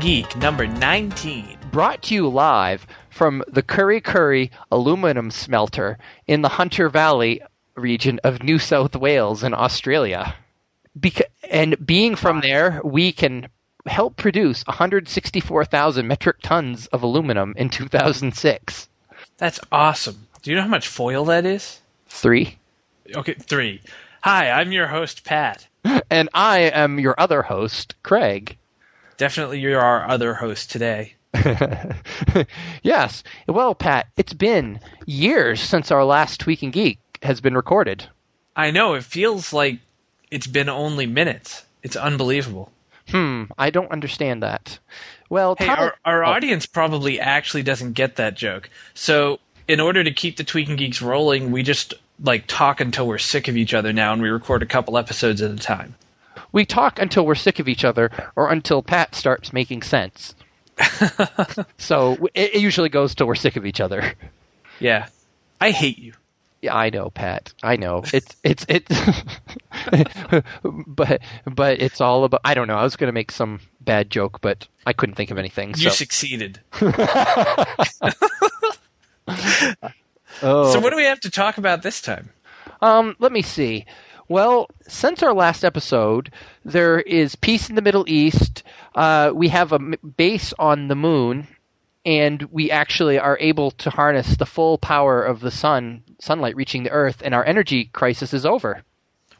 Geek number 19. Brought to you live from the Kurri Kurri aluminum smelter in the Hunter Valley region of New South Wales in Australia. Beca- and being from there, we can help produce 164,000 metric tons of aluminum in 2006. That's awesome. Do you know how much foil that is? Three. Okay, three. Hi, I'm your host, Pat. And I am your other host, Craig. Definitely you're our other host today. yes. Well, Pat, it's been years since our last Tweaking Geek has been recorded. I know, it feels like it's been only minutes. It's unbelievable. Hmm, I don't understand that. Well, Hey, tell- our, our oh, audience probably actually doesn't get that joke. So, in order to keep the Tweaking Geeks rolling, we just like talk until we're sick of each other now and we record a couple episodes at a time. We talk until we're sick of each other or until Pat starts making sense. so it, it usually goes till we're sick of each other. Yeah. I hate you. Yeah, I know, Pat. I know. It's it's it but but it's all about I don't know. I was going to make some bad joke, but I couldn't think of anything. You So, succeeded. oh. So, what do we have to talk about this time? Um, let me see. Well, since our last episode, there is peace in the Middle East. Uh, we have a m- base on the moon, and we actually are able to harness the full power of the sun, sunlight reaching the Earth, and our energy crisis is over.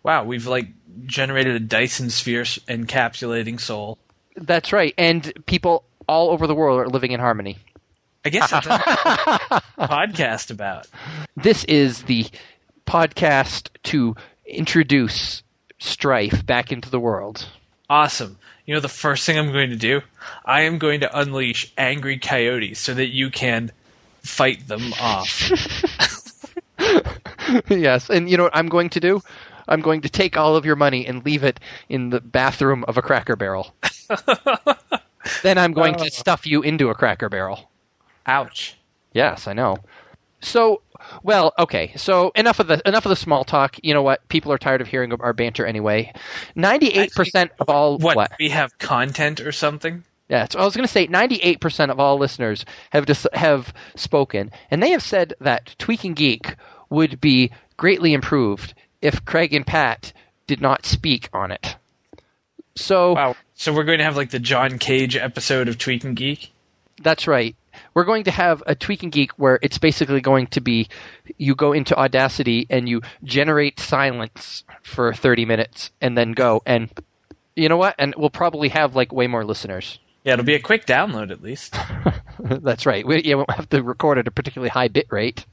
Wow, we've like generated a Dyson sphere encapsulating Sol. That's right, and people all over the world are living in harmony. I guess that's what podcast about. This is the podcast to introduce strife back into the world. Awesome. You know the first thing I'm going to do? I am going to unleash angry coyotes so that you can fight them off. yes, and you know what I'm going to do? I'm going to take all of your money and leave it in the bathroom of a Cracker Barrel. then I'm going to oh. stuff you into a Cracker Barrel. Ouch. Yes, I know. So, well, okay. So enough of the enough of the small talk. You know what? People are tired of hearing our banter anyway. Ninety-eight percent of all What, We have content or something? Yeah, so I was going to say 98% of all listeners have dis- have spoken, and they have said that Tweaking Geek would be greatly improved if Craig and Pat did not speak on it. So Wow. So we're going to have like the John Cage episode of Tweaking Geek? that's right. We're going to have a Tweaking Geek where it's basically going to be you go into Audacity and you generate silence for 30 minutes and then go and you know what? And we'll probably have like way more listeners. Yeah, it'll be a quick download at least. That's right. We yeah, we won't have to record at a particularly high bit rate.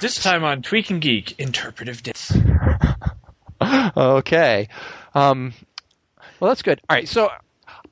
This time on Tweaking Geek, interpretive dance. Okay. Um, well, that's good. All right. So,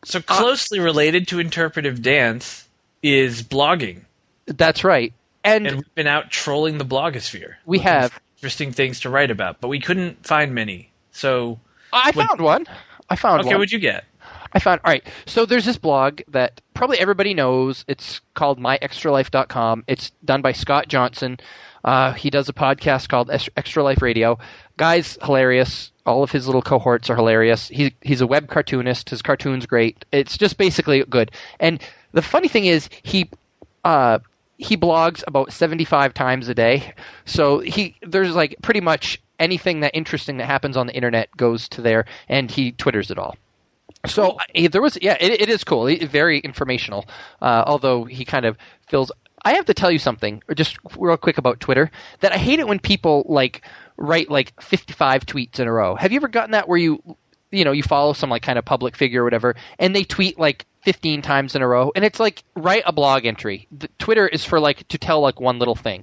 So closely related to interpretive dance is blogging. that's right. And, And we've been out trolling the blogosphere. we have. Interesting things to write about, but we couldn't find many. So, I Would- found one. I found okay, one. what'd you get? I found. All right. So there's this blog that probably everybody knows. It's called myextralife.com. It's done by Scott Johnson. Uh, he does a podcast called Extra Life Radio. Guy's hilarious. All of his little cohorts are hilarious. He, he's a web cartoonist. His cartoon's great. It's just basically good. And the funny thing is, he uh, he blogs about 75 times a day. So he there's like pretty much anything that interesting that happens on the internet goes to there, and he twitters it all. So uh, there was, yeah, it, it is cool. It- very informational. Uh, although he kind of feels. I have to tell you something, or just real quick about Twitter. That I hate it when people like write like 55 tweets in a row. Have you ever gotten that where you, you know, you follow some like kind of public figure or whatever, and they tweet like 15 times in a row, and it's like write a blog entry. The, Twitter is for like to tell like one little thing.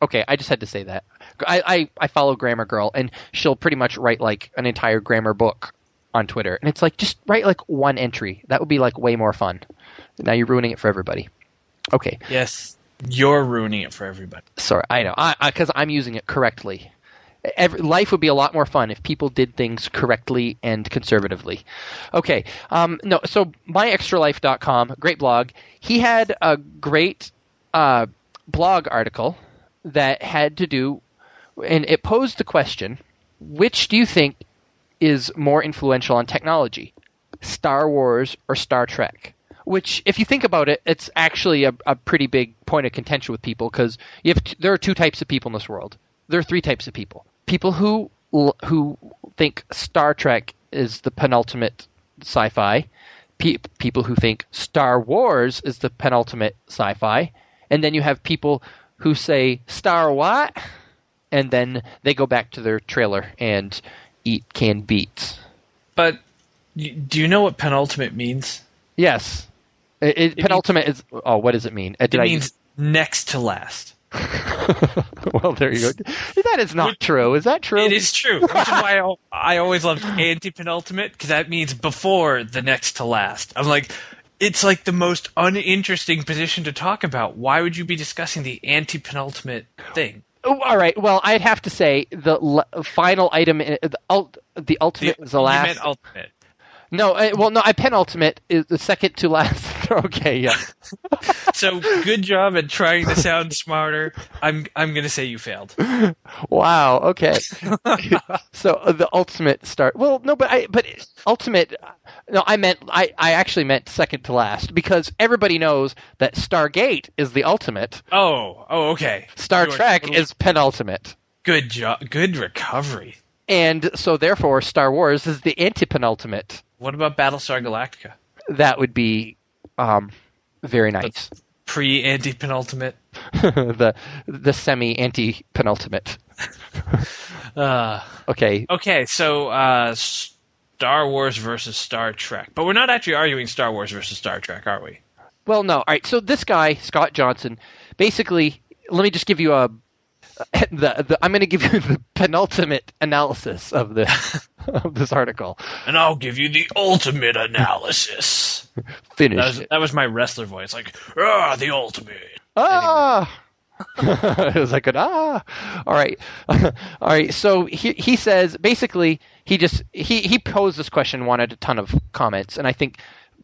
Okay, I just had to say that. I, I, I follow Grammar Girl, and she'll pretty much write like an entire grammar book on Twitter. And it's like, just write like one entry. That would be like way more fun. Now you're ruining it for everybody. Okay, Yes, you're ruining it for everybody. sorry, I know, I because I'm using it correctly. Every, life would be a lot more fun if people did things correctly and conservatively. Okay, um, no, so myextralife.com, great blog. He had a great uh, blog article that had to do, and it posed the question: Which do you think is more influential on technology, Star Wars or Star Trek? Which, if you think about it, it's actually a, a pretty big point of contention with people because you have t- there are two types of people in this world. There are three types of people: people who l- who think Star Trek is the penultimate sci-fi, pe- people who think Star Wars is the penultimate sci-fi, and then you have people who say Star what, and then they go back to their trailer and eat canned beets. But do you know what penultimate means? Yes, it, it, penultimate is. Oh, what does it mean? Uh, It I means next to last. well, there you go. That is not true. Is that true? It is true, which is why I, I always loved anti-penultimate because that means before the next to last. I'm like, it's like the most uninteresting position to talk about. Why would you be discussing the anti-penultimate thing? Oh, all right. Well, I'd have to say the l- final item, the, ult, the ultimate is the you last. ultimate. no, uh, well, no, I penultimate is the second to last. okay, yeah. So good job at trying to sound smarter. I'm I'm gonna say you failed. Wow. Okay. so uh, the ultimate start. Well, no, but I but ultimate. No, I meant I I actually meant second to last because everybody knows that Stargate is the ultimate. Oh, oh, okay. Star You are Trek totally- is penultimate. good job. Good recovery. And so therefore Star Wars is the anti-penultimate. What about Battlestar Galactica? That would be um very nice. Pre anti penultimate. the the semi anti penultimate. Uh, Okay. okay, so uh, Star Wars versus Star Trek, but we're not actually arguing Star Wars versus Star Trek, are we? Well, no. All right. So this guy, Scott Johnson, basically, let me just give you a the, the I'm going to give you the penultimate analysis of this of this article. And I'll give you the ultimate analysis. Finish That was, that was my wrestler voice, like ah, the ultimate. Ah. it was like an ah. All right, all right. So he he says basically he just he he posed this question, wanted a ton of comments, and I think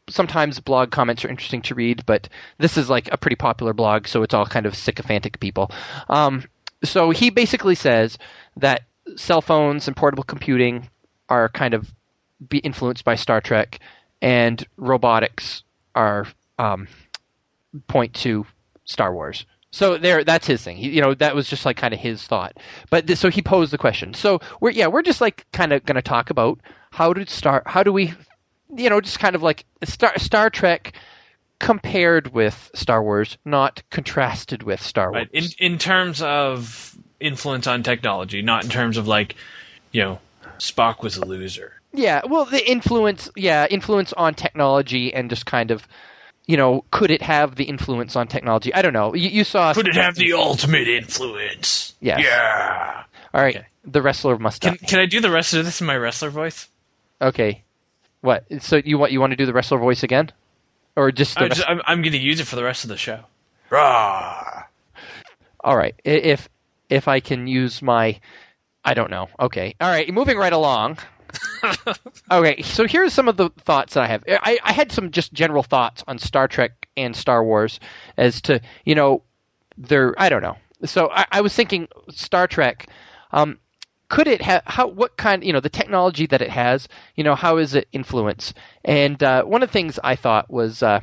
sometimes blog comments are interesting to read, but this is like a pretty popular blog, so it's all kind of sycophantic people. Um, so he basically says that cell phones and portable computing are kind of be influenced by Star Trek, and robotics are um, point to Star Wars. So there, that's his thing. He, you know, that was just like kind of his thought. But th- so he posed the question. So we're yeah, we're just like kind of going to talk about how did Star, how do we, you know, just kind of like Star Star Trek compared with Star Wars, not contrasted with Star Wars. Right. In in terms of influence on technology, not in terms of like, you know, Spock was a loser. Yeah, well, the influence, yeah, influence on technology and just kind of, you know, could it have the influence on technology? I don't know. You, you saw. Could it have the ultimate influence? Yeah. Yeah. All right, Okay. the wrestler must. Can can I do the rest of this in my wrestler voice? Okay. What? So you want you want to do the wrestler voice again, or just I just, I'm, I'm going to use it for the rest of the show. Rah. all right? If if I can use my, I don't know. Okay. All right. Moving right along. okay. So here's some of the thoughts that I have. I, I had some just general thoughts on Star Trek and Star Wars as to you know, they're I don't know. So I, I was thinking Star Trek. Um, could it have how what kind you know the technology that it has you know how is it influence? And uh, one of the things i thought was uh,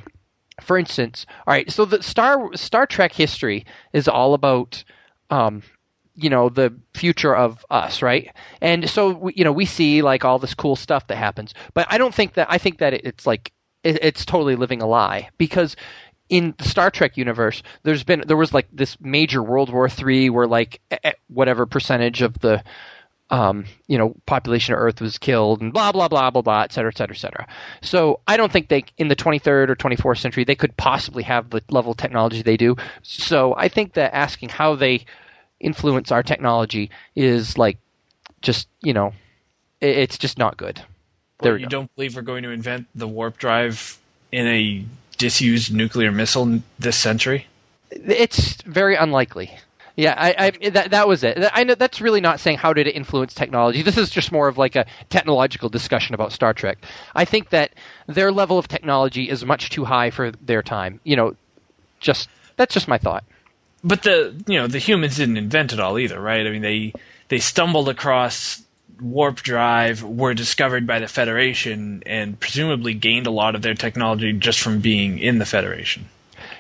for instance all right so the star star trek history is all about um, you know the future of us right? And so we, you know we see like all this cool stuff that happens. But i don't think that i think that it, it's like it, it's totally living a lie because in the Star Trek universe, there's been there was like this major World War Three where like whatever percentage of the um, you know population of Earth was killed and blah blah blah blah blah et cetera et cetera et cetera. So I don't think they in the 23rd or 24th century they could possibly have the level of technology they do. So I think that asking how they influence our technology is like just you know it's just not good. There Well, you go. don't believe we're going to invent the warp drive in a disused nuclear missile this century? It's very unlikely. Yeah, I, I that that was it. I know that's really not saying how did it influence technology. This is just more of like a technological discussion about Star Trek. I think that their level of technology is much too high for their time. You know, just that's just my thought. But the you know the humans didn't invent it all either, right? I mean they they stumbled across warp drive were discovered by the Federation and presumably gained a lot of their technology just from being in the Federation.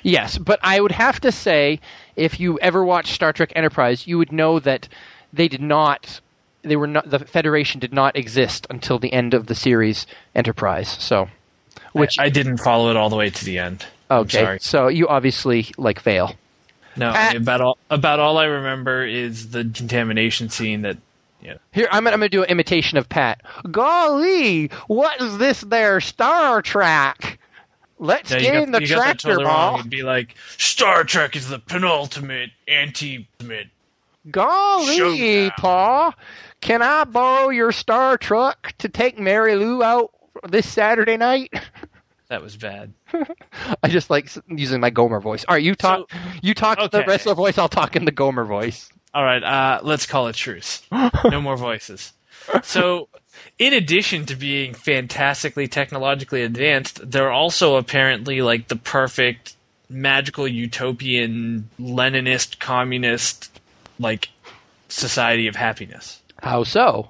Yes, but I would have to say, if you ever watched Star Trek Enterprise, you would know that they did not. They were not. The Federation did not exist until the end of the series Enterprise. So, which I, I didn't follow it all the way to the end. Okay, sorry. so you obviously like fail. No, Pat- about all about all I remember is the contamination scene that yeah. Here, I'm, I'm going to do an imitation of Pat. Golly, what is this there Star Trek? Let's Yeah, game got, the you got that tractor ball. It'd be like Star Trek is the penultimate anti-ultimate. Golly, Showdown. Pa, can I borrow your Star Truck to take Mary Lou out this Saturday night? That was bad. I just like using my Gomer voice. All right, you talk. you talk the wrestler voice. I'll talk in the Gomer voice. All right, uh, let's call it truce. No more voices. So, in addition to being fantastically technologically advanced, they're also apparently like the perfect magical utopian Leninist communist like society of happiness. How so?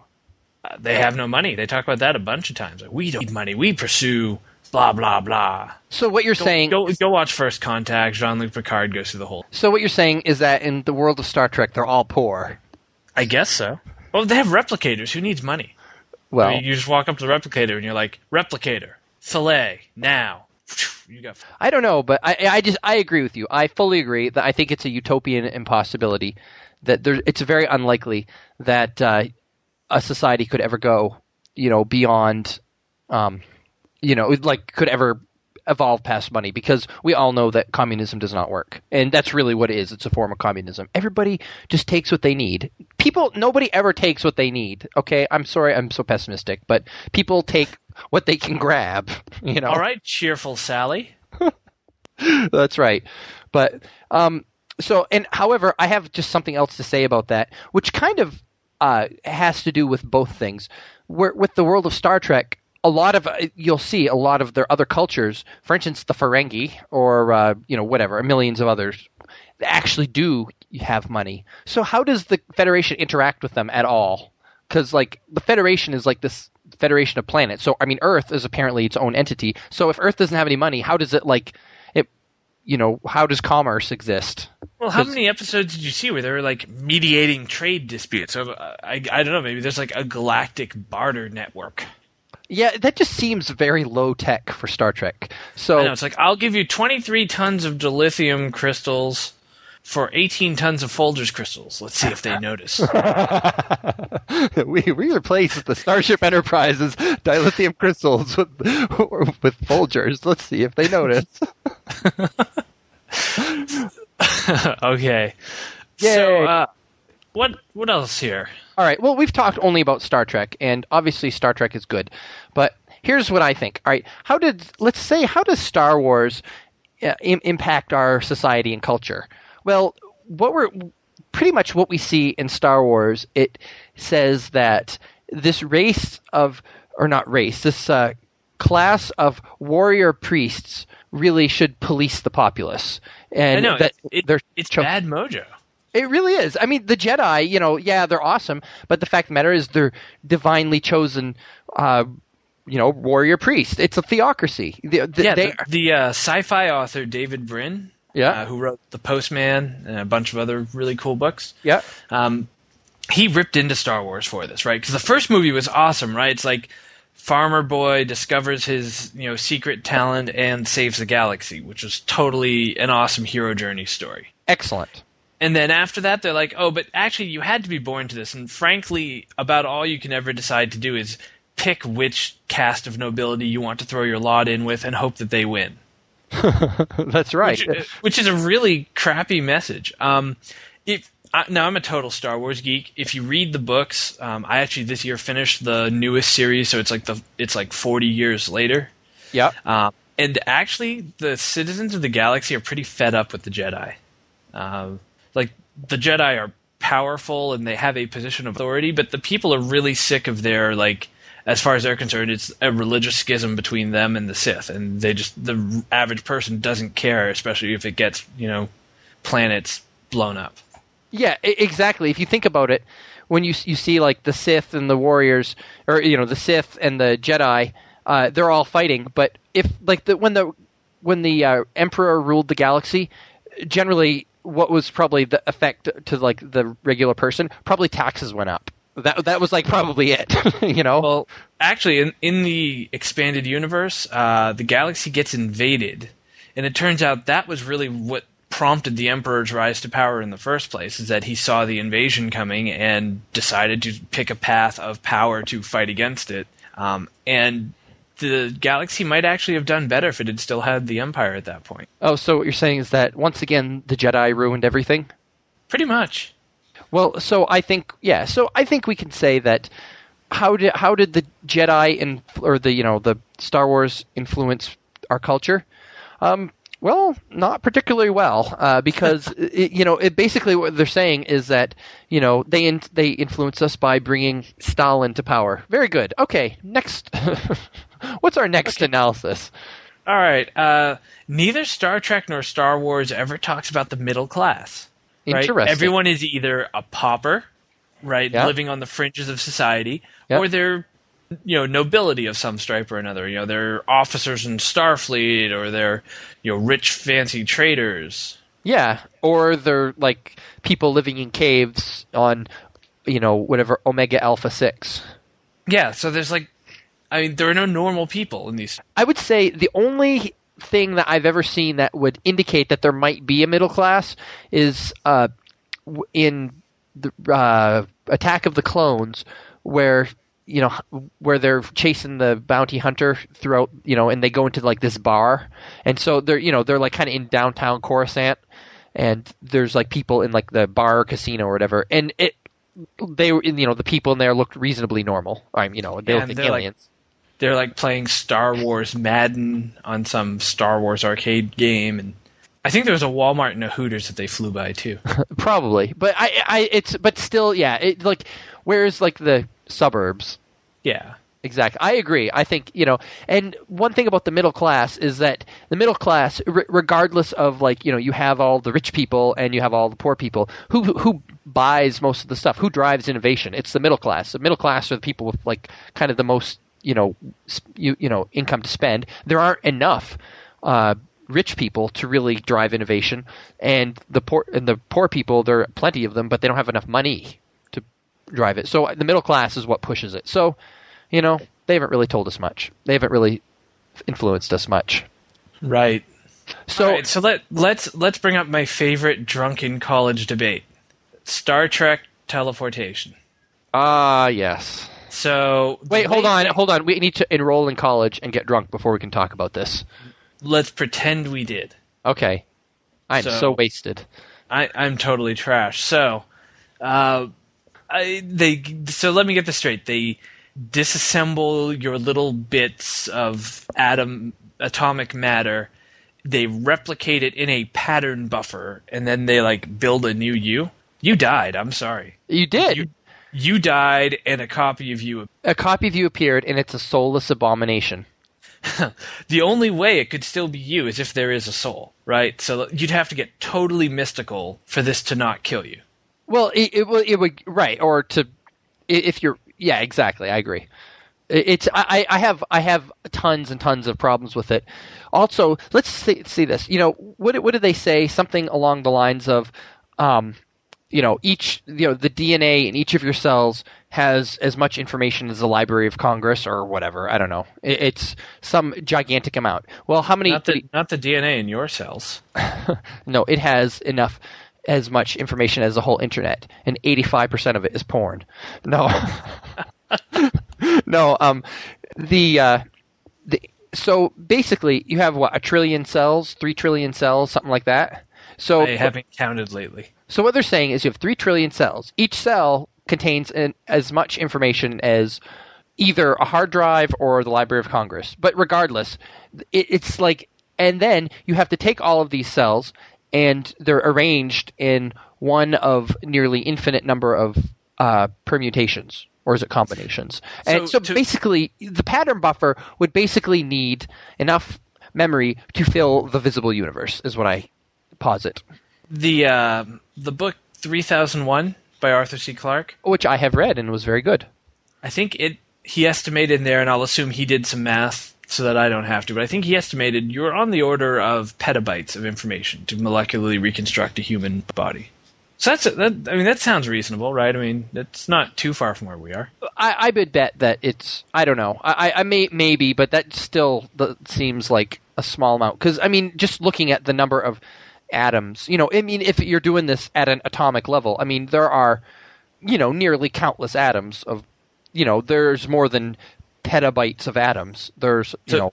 Uh, they have no money. They talk about that a bunch of times. Like, we don't need money. We pursue blah blah blah. So what you're Go, saying? go go watch First Contact. Jean Luc Picard goes through the whole. So what you're saying is that in the world of Star Trek, they're all poor. I guess so. Well, they have replicators. Who needs money? Well, I mean, you just walk up to the replicator and you're like, replicator, fillet, now. You got. I don't know, but I, I just I agree with you. I fully agree that I think it's a utopian impossibility. That there, it's very unlikely that uh, a society could ever go, you know, beyond, um, you know, like could ever evolve past money because we all know that communism does not work, and that's really what it is. It's a form of communism. Everybody just takes what they need. People, nobody ever takes what they need. Okay, I'm sorry, I'm so pessimistic, but people take what they can grab. You know, All right, cheerful Sally. That's right. But um, so, and however, I have just something else to say about that, which kind of uh, has to do with both things. Where, with the world of Star Trek, a lot of uh, you'll see a lot of their other cultures, for instance, the Ferengi or uh, you know whatever, millions of others, actually do have money. So how does the Federation interact with them at all? Because like the Federation is like this federation of planets. So I mean, Earth is apparently its own entity. So if Earth doesn't have any money, how does it like it? You know, how does commerce exist? Well, how many episodes did you see where they were like mediating trade disputes? So uh, I, I don't know. Maybe there's like a galactic barter network. Yeah, that just seems very low tech for Star Trek. So I know it's like I'll give you 23 tons of dilithium crystals for 18 tons of Folgers crystals. Let's see if they notice. we we replaced the Starship Enterprise's dilithium crystals with with Folgers. Let's see if they notice. okay. Yay. So uh, what what else here? All right. Well, we've talked only about Star Trek, and obviously Star Trek is good. But here's what I think. All right. How did let's say how does Star Wars uh, Im- impact our society and culture? Well, what we're pretty much what we see in Star Wars. It says that this race of or not race this uh, class of warrior priests really should police the populace and I know that it, it- it's cho- bad mojo. It really is. I mean, the Jedi, you know, yeah, they're awesome, but the fact of the matter is they're divinely chosen, uh, you know, warrior priests. It's a theocracy. The, the, yeah, the, the uh, sci-fi author David Brin, Yeah. uh, who wrote The Postman and a bunch of other really cool books. yeah, Um, he ripped into Star Wars for this, right? Because the first movie was awesome, right? It's like farmer boy discovers his you know secret talent and saves the galaxy, which was totally an awesome hero journey story. excellent. And then after that, they're like, oh, but actually, you had to be born to this. And frankly, about all you can ever decide to do is pick which caste of nobility you want to throw your lot in with and hope that they win. That's right. Which, which is a really crappy message. Um, if I, now I'm a total Star Wars geek. If you read the books, um, I actually this year finished the newest series, so it's like the it's like 40 years later. yeah, Um, and actually, the citizens of the galaxy are pretty fed up with the Jedi. The Jedi are powerful and they have a position of authority, but the people are really sick of their like. As far as they're concerned, it's a religious schism between them and the Sith, and they just the average person doesn't care, especially if it gets you know planets blown up. Yeah, exactly. If you think about it, when you you see like the Sith and the warriors, or you know the Sith and the Jedi, uh, they're all fighting. But if like the when the when the uh, Emperor ruled the galaxy, generally what was probably the effect to like the regular person? Probably taxes went up. That that was like probably it. you know. Well, actually, in, in the expanded universe, uh, the galaxy gets invaded, and it turns out that was really what prompted the Emperor's rise to power in the first place. Is that he saw the invasion coming and decided to pick a path of power to fight against it. Um, and the galaxy might actually have done better if it had still had the Empire at that point. oh, so what you're saying is that once again the Jedi ruined everything. Pretty much. Well, so I think yeah, so I think we can say that how did how did the Jedi in or the you know the Star Wars influence our culture? Um, well, not particularly well, uh, because it, you know it basically what they're saying is that you know they in, they influence us by bringing Stalin to power. Very good. Okay, next. What's our next analysis? All right. Uh, neither Star Trek nor Star Wars ever talks about the middle class. Right? Interesting. Everyone is either a pauper, right, Yeah. living on the fringes of society, Yeah. or they're you know nobility of some stripe or another. You know, they're officers in Starfleet, or they're you know rich, fancy traders. Yeah, or they're like people living in caves on you know whatever Omega Alpha Six. Yeah. So there's like, I mean, there are no normal people in these. I would say the only thing that I've ever seen that would indicate that there might be a middle class is uh, in the uh, Attack of the Clones, where you know where they're chasing the bounty hunter throughout, you know, and they go into like this bar, and so they're you know they're like kind of in downtown Coruscant, and there's like people in like the bar or casino or whatever, and it they were you know the people in there looked reasonably normal. I'm you know they Yeah, looked like they're, like, aliens. They're like playing Star Wars Madden on some Star Wars arcade game, and I think there was a Walmart and a Hooters that they flew by too. Probably, but I, I, it's, but still, yeah. It like, where's like the suburbs? yeah. Exactly. I agree. I think you know, and one thing about the middle class is that the middle class, r- regardless of like you know, you have all the rich people and you have all the poor people. Who who buys most of the stuff? Who drives innovation? It's the middle class. The middle class are the people with like kind of the most you know, you you know, income to spend. There aren't enough. Uh, rich people to really drive innovation and the poor and the poor people there are plenty of them but they don't have enough money to drive it so the middle class is what pushes it so you know, they haven't really told us much. They haven't really influenced us much. Right. So, right, so let let's let's bring up my favorite drunken college debate: Star Trek teleportation. ah, yes. So Wait, hold on, hold on. We need to enroll in college and get drunk before we can talk about this. Let's pretend we did. Okay. I'm so, So- wasted. I, I'm totally trash. So, uh, I, they so let me get this straight. They disassemble your little bits of atom atomic matter. They replicate it in a pattern buffer, and then they like build a new you. You died. I'm sorry. You did. You you died, and a copy of you. a copy of you appeared, and it's a soulless abomination. The only way it could still be you is if there is a soul, right? So you'd have to get totally mystical for this to not kill you. Well, it, it, would- it would right, or to if you're yeah, exactly. I agree. It's I, I have I have tons and tons of problems with it. Also, let's see, see this. You know, what what did they say? Something along the lines of, um, you know, each you know the DNA in each of your cells has as much information as the Library of Congress or whatever. I don't know. It's some gigantic amount. Well, how many? Not the not the DNA in your cells. No, it has enough as much information as the whole internet, and eighty-five percent of it is porn. No, no. Um, the uh, the so basically you have what a trillion cells, three trillion cells, something like that. So I haven't counted lately. So what they're saying is you have three trillion cells. Each cell contains an, as much information as either a hard drive or the Library of Congress. But regardless, it, it's like, and then you have to take all of these cells and they're arranged in one of nearly infinite number of uh, permutations. Or is it combinations? and So so to- basically, the pattern buffer would basically need enough memory to fill the visible universe, is what I posit. The uh, the book 3001 by Arthur C. Clarke. which I have read and was very good. I think it he estimated in there, and I'll assume he did some math so that I don't have to. But I think he estimated you're on the order of petabytes of information to molecularly reconstruct a human body. So that's that. I mean, that sounds reasonable, right? I mean, it's not too far from where we are. I, I would bet that it's I don't know I, I- I may maybe but that still seems like a small amount because I mean just looking at the number of atoms you know I mean if you're doing this at an atomic level I mean there are you know nearly countless atoms of you know there's more than petabytes of atoms there's you So, know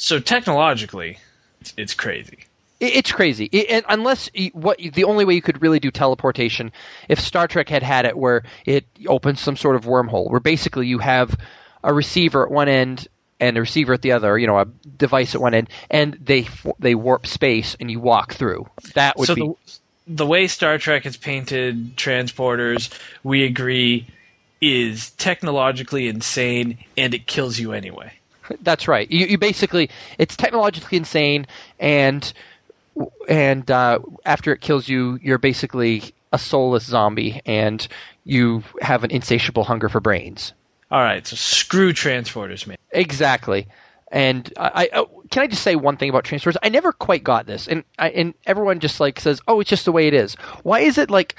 so technologically, it's, it's crazy. It- It's crazy. It, and unless what the only way you could really do teleportation, if Star Trek had had it where it opens some sort of wormhole, where basically you have a receiver at one end and a receiver at the other, you know, a device at one end, and they they warp space and you walk through. That would so be the, the way Star Trek has painted transporters, we agree, is technologically insane, and it kills you anyway. That's right. You, you basically it's technologically insane, and and uh, after it kills you, you're basically a soulless zombie, and you have an insatiable hunger for brains. All right, so screw transporters, man. Exactly. And I, I oh, can I just say one thing about transporters? I never quite got this, and I, and everyone just like says, "Oh, it's just the way it is." Why is it like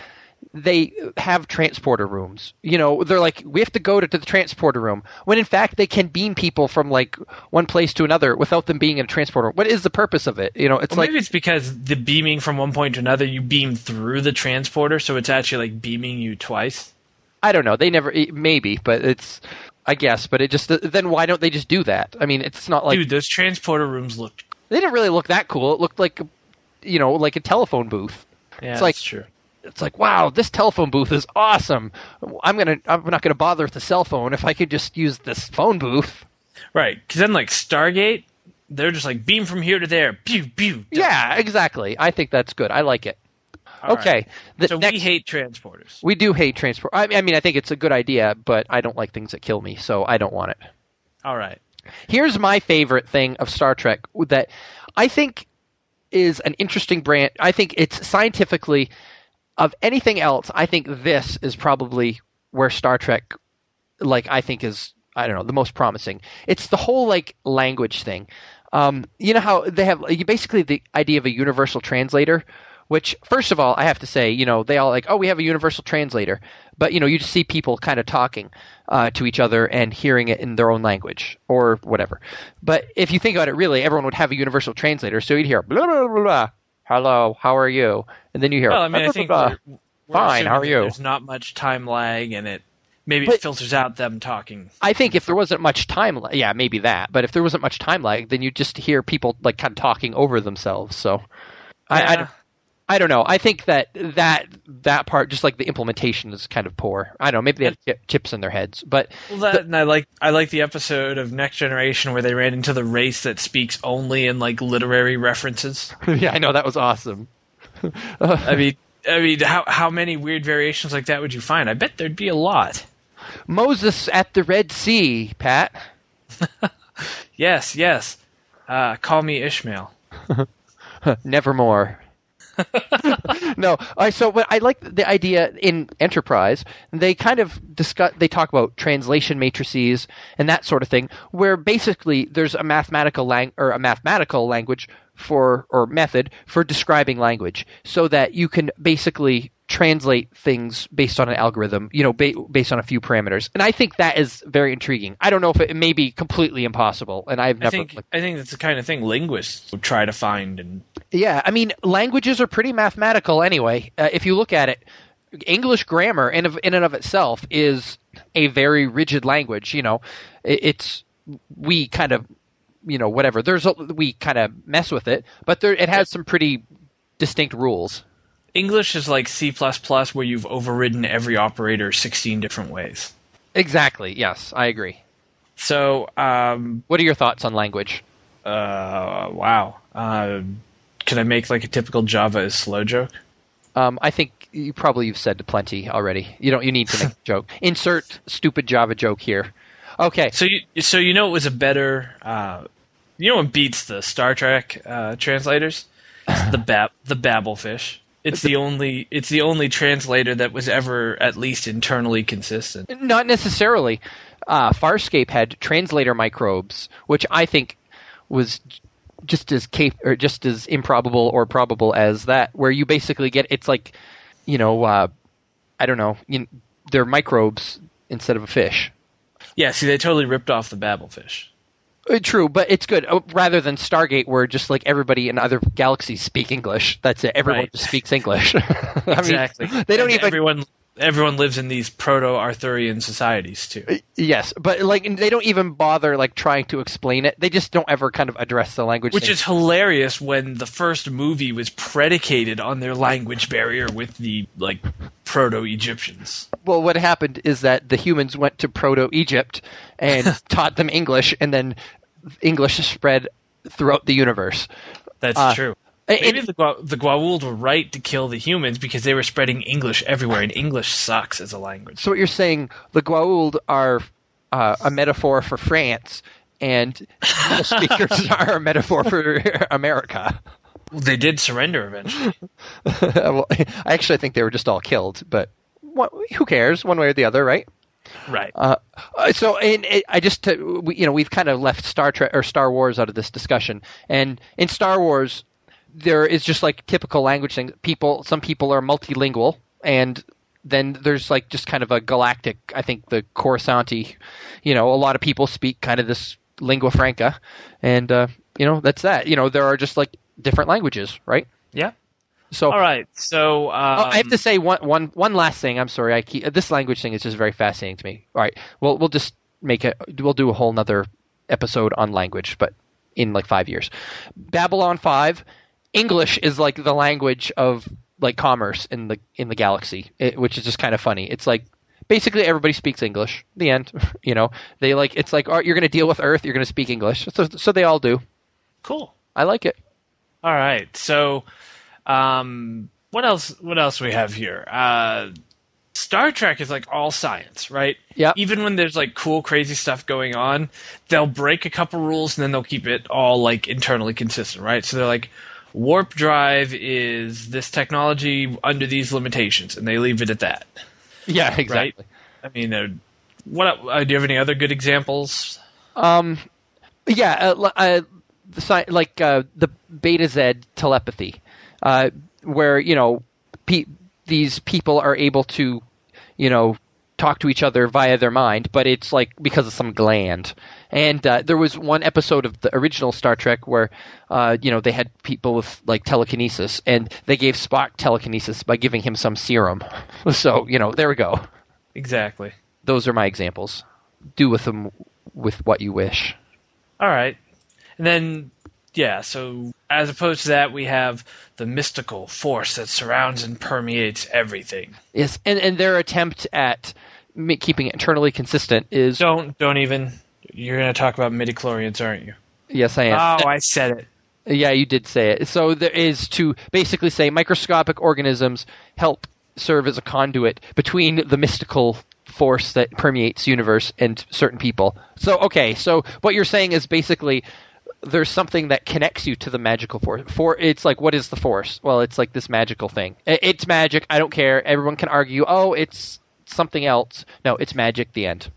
they have transporter rooms? You know, they're like, "We have to go to, to the transporter room," when in fact they can beam people from like one place to another without them being in a transporter. What is the purpose of it? You know, it's Well, like maybe it's because the beaming from one point to another, you beam through the transporter, so it's actually like beaming you twice. I don't know. They never maybe, but it's I guess, but it just then why don't they just do that? I mean, it's not like Dude, those transporter rooms look. they didn't really look that cool. It looked like you know, like a telephone booth. Yeah, It's like- that's true. it's like wow this telephone booth is awesome i'm gonna i'm not gonna bother with the cell phone if i could just use this phone booth Right, because then like Stargate, they're just like beam from here to there, pew pew. yeah exactly i think that's good i like it All right. okay the So next, we hate transporters. we do hate transport I, I mean i think it's a good idea but i don't like things that kill me so i don't want it All right. here's my favorite thing of Star Trek that I think is an interesting brand. I think it's scientifically of anything else. I think this is probably where Star Trek, like I think is I don't know the most promising. It's the whole like language thing. Um, you know how they have you basically the idea of a universal translator. Which, first of all, I have to say, you know, they all like, oh, we have a universal translator, but you know, you just see people kind of talking uh, to each other and hearing it in their own language or whatever. But if you think about it, really, everyone would have a universal translator, so you'd hear blah blah blah, blah hello, how are you, and then you hear Well, I mean, I think blah, blah. we're, we're Fine, how are you? There's not much time lag, and it maybe But- it filters out them talking. I think if there wasn't much time, yeah, maybe that. But if there wasn't much time lag, then you just hear people like kind of talking over themselves. So, I, I, Yeah. don't- I don't know. I think that that that part, just like the implementation, is kind of poor. I don't know. Maybe they have chi- chips in their heads, but Well, that, and I like I like the episode of Next Generation where they ran into the race that speaks only in like literary references. yeah, I know that was awesome. I mean, I mean, how how many weird variations like that would you find? I bet there'd be a lot. Moses at the Red Sea, Pat. Yes, yes. Uh, call me Ishmael. Nevermore. no, I so what I like the idea in Enterprise. They kind of discuss. They talk about translation matrices and that sort of thing, where basically there's a mathematical lang or a mathematical language for or method for describing language, so that you can basically translate things based on an algorithm. You know, ba- based on a few parameters. And I think that is very intriguing. I don't know if it, it may be completely impossible, and I've I never. think like, I think that's the kind of thing linguists would try to find and Yeah, I mean, languages are pretty mathematical anyway. Uh, if you look at it, English grammar in of, in and of itself is a very rigid language. You know, it, it's we kind of, you know, whatever. There's a, we kind of mess with it, but there it has some pretty distinct rules. English is like C where you've overridden every operator 16 different ways. Exactly. Yes, I agree. So, um, What are your thoughts on language? uh, wow. Uh, can I make like a typical Java is slow joke? Um, I think you probably you've said plenty already. You don't. You need to make a joke. Insert stupid Java joke here. Okay. So you so you know it was a better uh, you know what beats the Star Trek uh, translators? the bab the Babelfish. It's the only it's the only translator that was ever at least internally consistent. Not necessarily. Uh, Farscape had translator microbes, which I think was just as cap- or just as improbable or probable as that, where you basically get it's like, you know, uh, I don't know, you they're microbes instead of a fish. Yeah, see, they totally ripped off the Babelfish. Uh, True, but it's good uh, rather than Stargate, where just like everybody in other galaxies speak English. That's it. Everyone Right. just speaks English. I mean, Exactly. they don't And even everyone everyone lives in these proto Arthurian societies too. Yes, but like they don't even bother like trying to explain it. They just don't ever kind of address the language. Which thing. is hilarious when the first movie was predicated on their language barrier with the like proto Egyptians. well, what happened is that the humans went to Proto Egypt and taught them English, and then English is spread throughout the universe. That's Uh, true. Maybe the Gua- the Goa'uld were right to kill the humans because they were spreading English everywhere, and English sucks as a language. So what you're saying, the Goa'uld are uh, a metaphor for France, and the speakers are a metaphor for America. They did surrender eventually. well, I actually think they were just all killed, but what, who cares? One way or the other, right? Right. Uh, uh, so, and I just, uh, we, you know, we've kind of left Star Trek or Star Wars out of this discussion, and in Star Wars, there is just like typical language thing. People, some people are multilingual, and then there's like just kind of a galactic. I think the Coruscanti, you know, a lot of people speak kind of this lingua franca, and uh, you know, that's that. You know, there are just like different languages, right? yeah. So, All right. So um, I have to say one, one, one last thing. I'm sorry. I keep, this language thing is just very fascinating to me. All right, we'll we'll just make it. We'll do a whole nother episode on language, but in like five years. Babylon Five, English is like the language of like commerce in the in the galaxy, it, which is just kind of funny. It's like basically everybody speaks English. The end. You know, they like it's like oh, you're going to deal with Earth, you're going to speak English. So so they all do. cool. I like it. All right. So, um, what else? What else we have here? Uh, Star Trek is like all science, right? Yeah. Even when there's like cool, crazy stuff going on, they'll break a couple rules and then they'll keep it all like internally consistent, right? So they're like, warp drive is this technology under these limitations, and they leave it at that, Yeah, right? exactly. I mean, uh, what? Uh, do you have any other good examples? Um, yeah, uh, uh, the sci- like uh, the Betazed telepathy, uh, where you know pe- these people are able to, you know, talk to each other via their mind, but it's like because of some gland. And uh, there was one episode of the original Star Trek where, uh, you know, they had people with like telekinesis, and they gave Spock telekinesis by giving him some serum. So you know, there we go. Exactly. Those are my examples. Do with them with what you wish. All right. And then, yeah, so as opposed to that, we have the mystical force that surrounds and permeates everything. Yes, and and their attempt at keeping it internally consistent is Don't, don't even. You're going to talk about midichlorians, aren't you? yes, I am. Oh, I said it. yeah, you did say it. So there is to basically say microscopic organisms help serve as a conduit between the mystical force that permeates universe and certain people. So okay, so what you're saying is basically there's something that connects you to the magical force. For it's like what is the force? Well, it's like this magical thing. It's magic. I don't care. Everyone can argue. Oh, it's something else. No, it's magic. The end.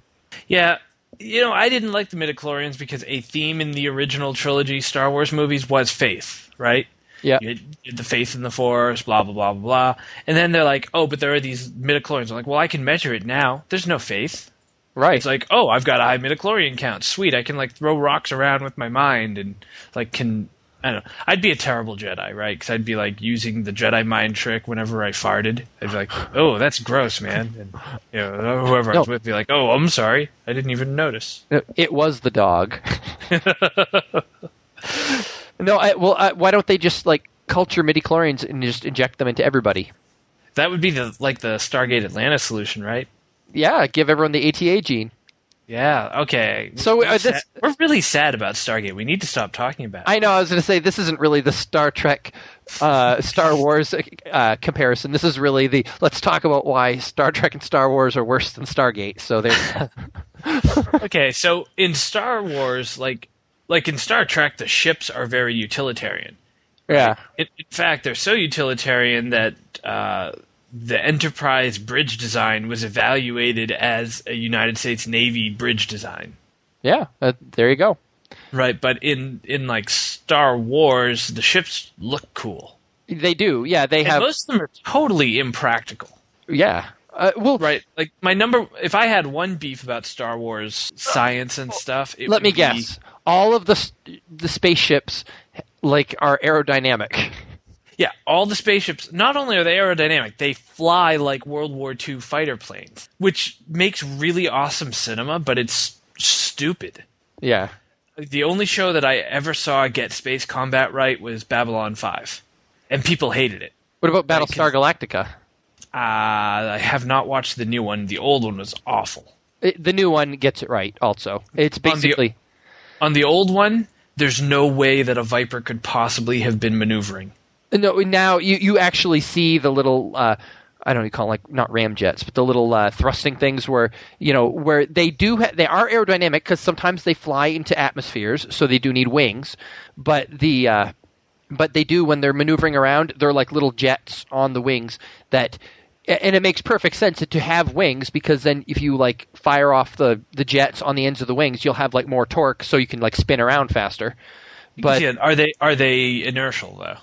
Yeah. You know, I didn't like the midichlorians because a theme in the original trilogy Star Wars movies was faith, right? Yeah. You had, you had the faith in the Force, blah blah blah blah blah. And then they're like, "Oh, but there are these midichlorians." I'm like, "Well, I can measure it now. There's no faith." Right. It's like, "Oh, I've got a high midichlorian count. Sweet, I can like throw rocks around with my mind and like can I don't know. I'd be a terrible Jedi, right? Because I'd be like using the Jedi mind trick whenever I farted. I'd be like, "Oh, that's gross, man." And you know, uh, whoever I was with, be like, "Oh, I'm sorry, I didn't even notice." It was the dog. no, I, well, I, why don't they just like culture midichlorians and just inject them into everybody? That would be the like the Stargate Atlantis solution, right? Yeah, give everyone the ATA gene. Yeah. Okay. So, we're, uh, this- we're really sad about Stargate. We need to stop talking about. it. I know. I was going to say this isn't really the Star Trek, uh, Star Wars uh, comparison. This is really the let's talk about why Star Trek and Star Wars are worse than Stargate. So there. okay, so in Star Wars, like like in Star Trek, the ships are very utilitarian. Yeah. In, in fact, they're so utilitarian that uh, the Enterprise bridge design was evaluated as a United States Navy bridge design. Yeah. Uh, there you go. Right, but in in like Star Wars, the ships look cool. They do. Yeah. They And have. most of them are totally impractical. yeah. Uh, well, Right, like my number. If I had one beef about Star Wars science and stuff, it let me be- guess. All of the the spaceships like are aerodynamic. Yeah, all the spaceships. Not only are they aerodynamic, they fly like World War II fighter planes, which makes really awesome cinema. But it's stupid. Yeah. The only show that I ever saw get space combat right was Babylon Five, and people hated it. What about Battlestar Galactica? Uh, I have not watched the new one. The old one was awful. It, the new one gets it right. Also, it's On the- basically On the old one, there's no way that a Viper could possibly have been maneuvering. No. Now you you actually see the little. Uh, I don't know, you call them like not ramjets, but the little uh, thrusting things where you know where they do ha- they are aerodynamic because sometimes they fly into atmospheres, so they do need wings. But the uh, but they do when they're maneuvering around, they're like little jets on the wings that. And it makes perfect sense to have wings because then if you like fire off the, the jets on the ends of the wings, you'll have like more torque, so you can like spin around faster. But Yeah, are they are they inertial though?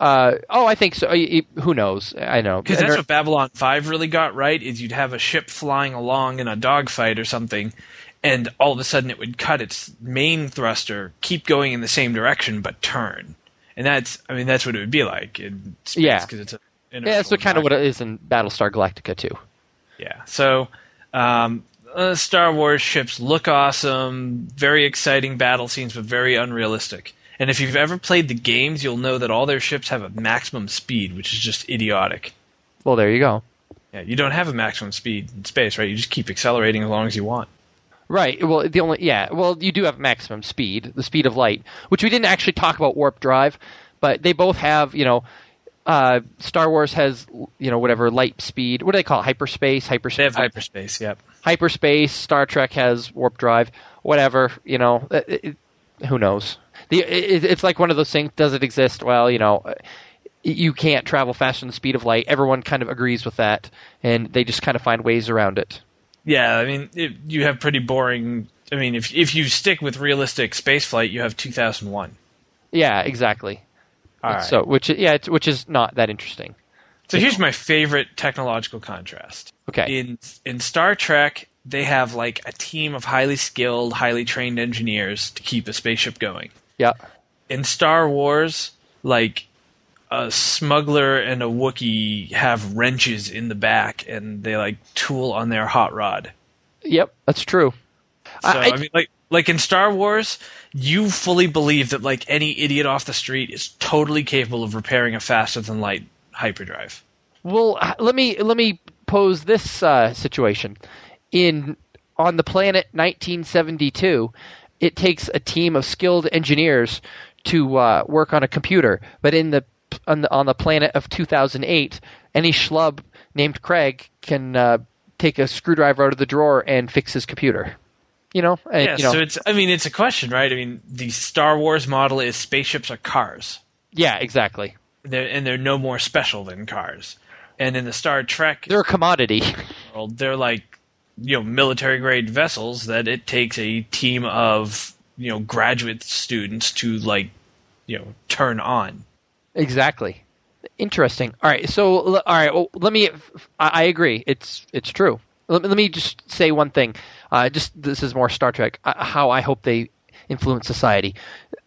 Uh, oh, I think so. Who knows? I know. Because that's what Babylon Five really got right. Is you'd have a ship flying along in a dogfight or something, and all of a sudden it would cut its main thruster, keep going in the same direction, but turn. And that's, I mean, that's what it would be like in space. Yeah. because it's a yeah, that's what kind of what it is in Battlestar Galactica too. Yeah. So, um, uh, Star Wars ships look awesome, very exciting battle scenes, but very unrealistic. And if you've ever played the games, you'll know that all their ships have a maximum speed, which is just idiotic. Well, there you go. Yeah, you don't have a maximum speed in space, right? You just keep accelerating as long as you want. Right. Well, the only yeah. Well, you do have maximum speed, the speed of light, which we didn't actually talk about warp drive, but they both have. You know, uh, Star Wars has you know whatever light speed. What do they call it? Hyperspace. hyperspace. They Hyperspace. have hyperspace. Yep. hyperspace. Star Trek has warp drive. Whatever. You know. It, it, who knows? The it, it's like one of those things. Does it exist? Well, you know. You can't travel faster than the speed of light. Everyone kind of agrees with that, and they just kind of find ways around it. Yeah, I mean, it, you have pretty boring. I mean, if if you stick with realistic spaceflight, you have 2001. Yeah, exactly. All right. So, which yeah, it's, which is not that interesting. So here's my favorite technological contrast. Okay. In in Star Trek, they have like a team of highly skilled, highly trained engineers to keep a spaceship going. Yeah. In Star Wars, like a smuggler and a Wookiee have wrenches in the back and they like tool on their hot rod. Yep, that's true. So I- I, mean like like in Star Wars, you fully believe that like any idiot off the street is totally capable of repairing a faster than light hyperdrive. Well, let me let me pose this uh, situation. In on the planet 1972, it takes a team of skilled engineers to uh, work on a computer. But in the on the on the planet of 2008, any schlub named Craig can uh, take a screwdriver out of the drawer and fix his computer. You know, and, Yeah, you know, so it's I mean it's a question, right? I mean the Star Wars model is spaceships are cars. yeah, exactly. They're, and they're no more special than cars. And in the Star Trek They're a commodity. world, they're like you know military grade vessels that it takes a team of you know graduate students to like you know turn on. Exactly. Interesting. All right. So, all right. Well, let me. I, agree. It's it's true. Let, me- let me just say one thing. Uh, just this is more Star Trek. Uh, how I hope they influence society.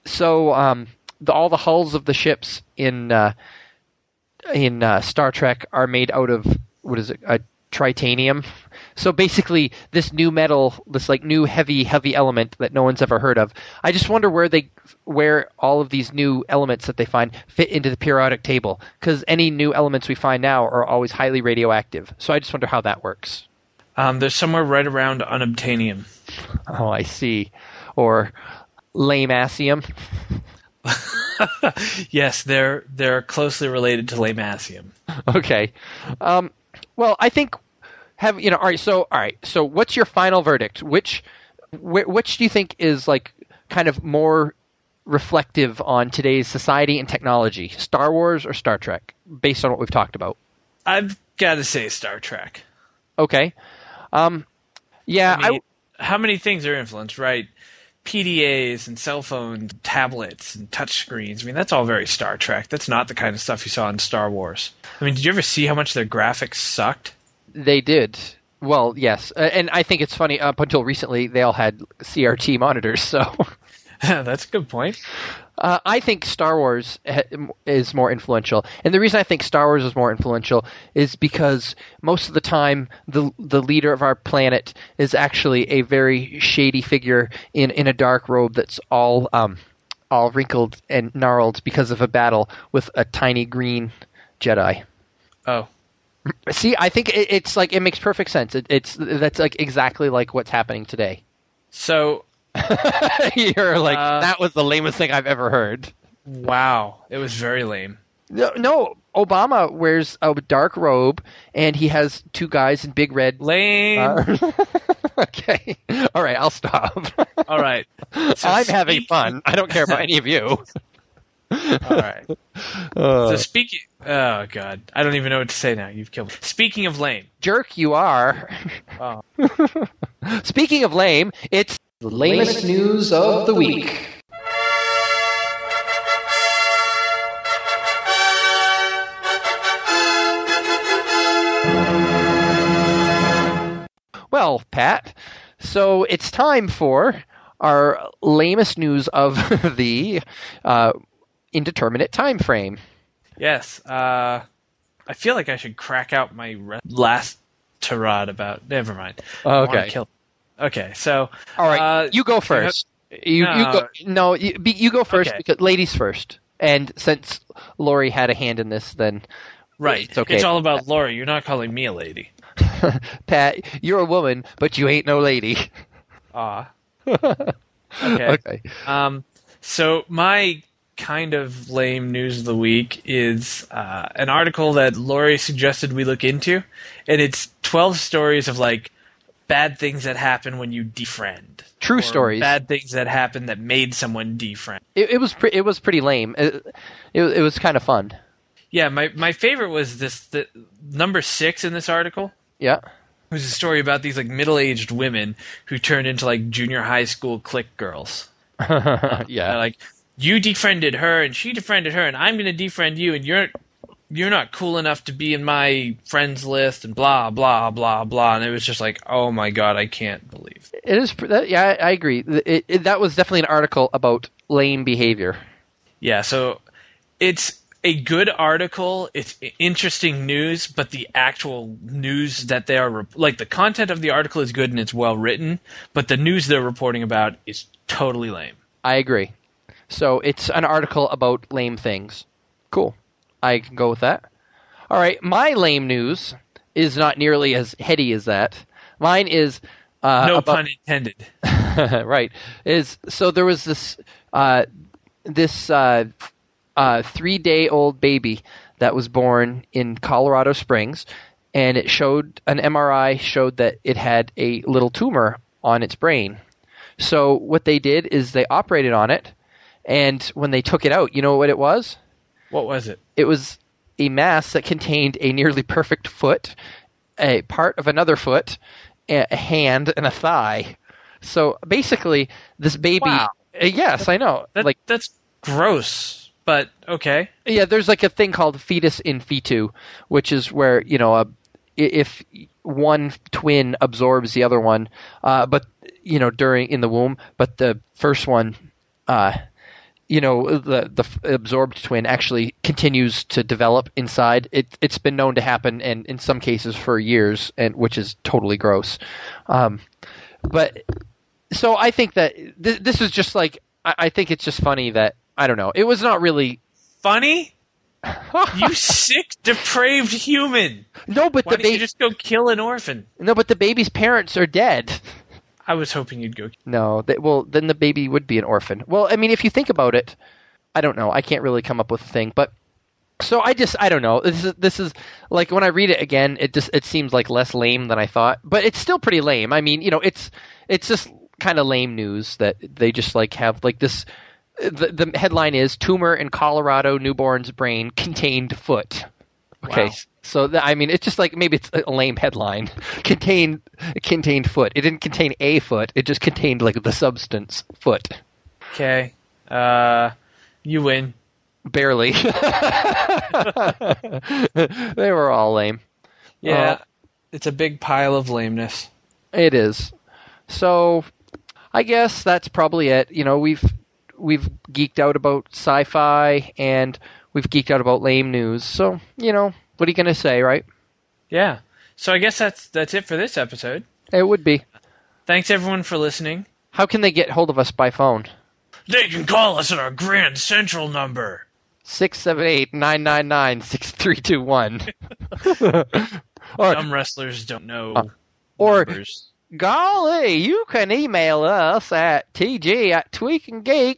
So, um, the, all the hulls of the ships in uh, in uh, Star Trek are made out of what is it? Tritanium. So basically, this new metal, this like new heavy, heavy element that no one's ever heard of. I just wonder where they, where all of these new elements that they find fit into the periodic table. Because any new elements we find now are always highly radioactive. So I just wonder how that works. Um, they're somewhere right around unobtainium. Oh, I see. Or lamacium. yes, they're they're closely related to Lamacium. Okay. Um, well, I think have you know. All right. So all right. So what's your final verdict? Which wh- which do you think is like kind of more reflective on today's society and technology? Star Wars or Star Trek, based on what we've talked about? I've got to say Star Trek. Okay. Um, yeah, I mean, how many things are influenced, right? PDAs and cell phones, tablets and touchscreens. I mean, that's all very Star Trek. That's not the kind of stuff you saw in Star Wars. I mean, did you ever see how much their graphics sucked? They did. Well, yes, uh, and I think it's funny. Up until recently, they all had CRT monitors. So that's a good point. Uh, I think Star Wars is more influential, and the reason I think Star Wars is more influential is because most of the time the the leader of our planet is actually a very shady figure in, in a dark robe that's all um, all wrinkled and gnarled because of a battle with a tiny green Jedi. Oh, see, I think it, it's like it makes perfect sense. It, it's that's like exactly like what's happening today. So You're like uh, that was the lamest thing I've ever heard. Wow, it was very lame. No, no, Obama wears a dark robe and he has two guys in big red. Lame. Uh, okay, all right, I'll stop. All right, so I'm having fun. I don't care about any of you. All right. Uh, so speaking, oh god, I don't even know what to say now. You've killed. Me. Speaking of lame, jerk, you are. Oh. speaking of lame, it's the lamest news of the week. Well, Pat, so it's time for our lamest news of the uh, indeterminate time frame. Yes. Uh, I feel like I should crack out my last tirade about. Never mind. Okay. Okay, so all right, uh, you go first. You no, you go no you, you go first okay. because ladies first. And since Lori had a hand in this, then right, it's okay. It's all about Lori. You're not calling me a lady, Pat. You're a woman, but you ain't no lady. Ah. okay. okay. Um. So my kind of lame news of the week is uh, an article that Lori suggested we look into, and it's 12 stories of like bad things that happen when you defriend. True stories. Bad things that happen that made someone defriend. It, it was pre- it was pretty lame. It, it, it was kind of fun. Yeah, my my favorite was this the number six in this article. Yeah. It was a story about these like middle aged women who turned into like junior high school clique girls. yeah. like you defriended her and she defriended her and I'm gonna defriend you and you're you're not cool enough to be in my friends list and blah blah blah blah. And it was just like oh my god i can't believe it. Is that, yeah i, I agree. It, it, that was definitely an article about lame behavior. Yeah so it's a good article. It's interesting news but the actual news that they are like the content of the article is good and it's well written but the news they're reporting about is totally lame. I agree so it's an article about lame things cool I can go with that. All right, my lame news is not nearly as heady as that. Mine is uh, no about, pun intended. right. Is so there was this uh, this uh, uh, three day old baby that was born in Colorado Springs, and it showed an MRI showed that it had a little tumor on its brain. So what they did is they operated on it, and when they took it out, you know what it was? What was it? It was a mass that contained a nearly perfect foot, a part of another foot, a hand, and a thigh. So basically, this baby. Wow. Uh, yes, I know. That, like that's gross, but okay. Yeah, there's like a thing called fetus in fetu, which is where you know a, if one twin absorbs the other one, uh, but you know during in the womb, but the first one uh, you know the the absorbed twin actually continues to develop inside. It it's been known to happen, and in some cases for years, and which is totally gross. Um, but so I think that th- this is just like I, I think it's just funny that I don't know. It was not really funny. you sick, depraved human. No, but Why the baby just go kill an orphan. No, but the baby's parents are dead. I was hoping you'd go. No, they, well, then the baby would be an orphan. Well, I mean, if you think about it, I don't know. I can't really come up with a thing, but so I just I don't know. This is this is like when I read it again, it just it seems like less lame than I thought, but it's still pretty lame. I mean, you know, it's it's just kind of lame news that they just like have like this the, the headline is tumor in Colorado newborn's brain contained foot. Okay, Wow. so th- I mean, it's just like maybe it's a lame headline. contained contained foot. It didn't contain a foot. It just contained like the substance foot. Okay. Uh, you win. Barely. they were all lame. Yeah. Uh, it's a big pile of lameness. It is. So, I guess that's probably it. You know, we've we've geeked out about sci-fi and we've geeked out about lame news. So, you know, what are you going to say, right? Yeah. So I guess that's that's it for this episode. It would be. Thanks everyone for listening. How can they get hold of us by phone? They can call us at our Grand Central number. 678-999-6321. or, Some wrestlers don't know Uh, or numbers. golly, you can email us at tg at tweakandgeek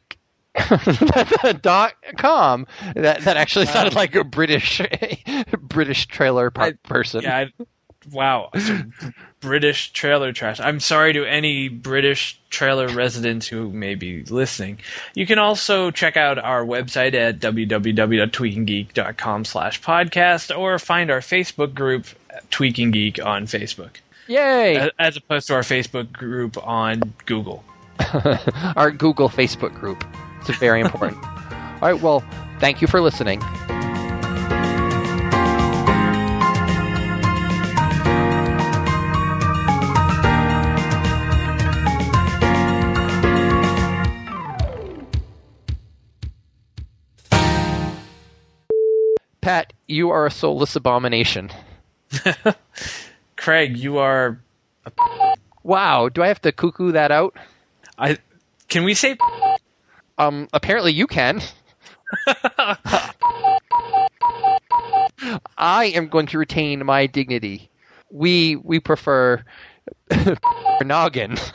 dot com. That that actually sounded like a British British trailer park I- person. Yeah. I, wow. British trailer trash. I'm sorry to any British trailer residents who may be listening. You can also check out our website at www.tweakinggeek.com slash podcast or find our Facebook group, Tweaking Geek, on Facebook, Yay! as opposed to our Facebook group on Google. Our Google Facebook group. It's very important. All right, well, thank you for listening. Pat, you are a soulless abomination. Craig, you are. Wow, do I have to cuckoo that out? I can we say um, apparently you can. I am going to retain my dignity. We we prefer noggin.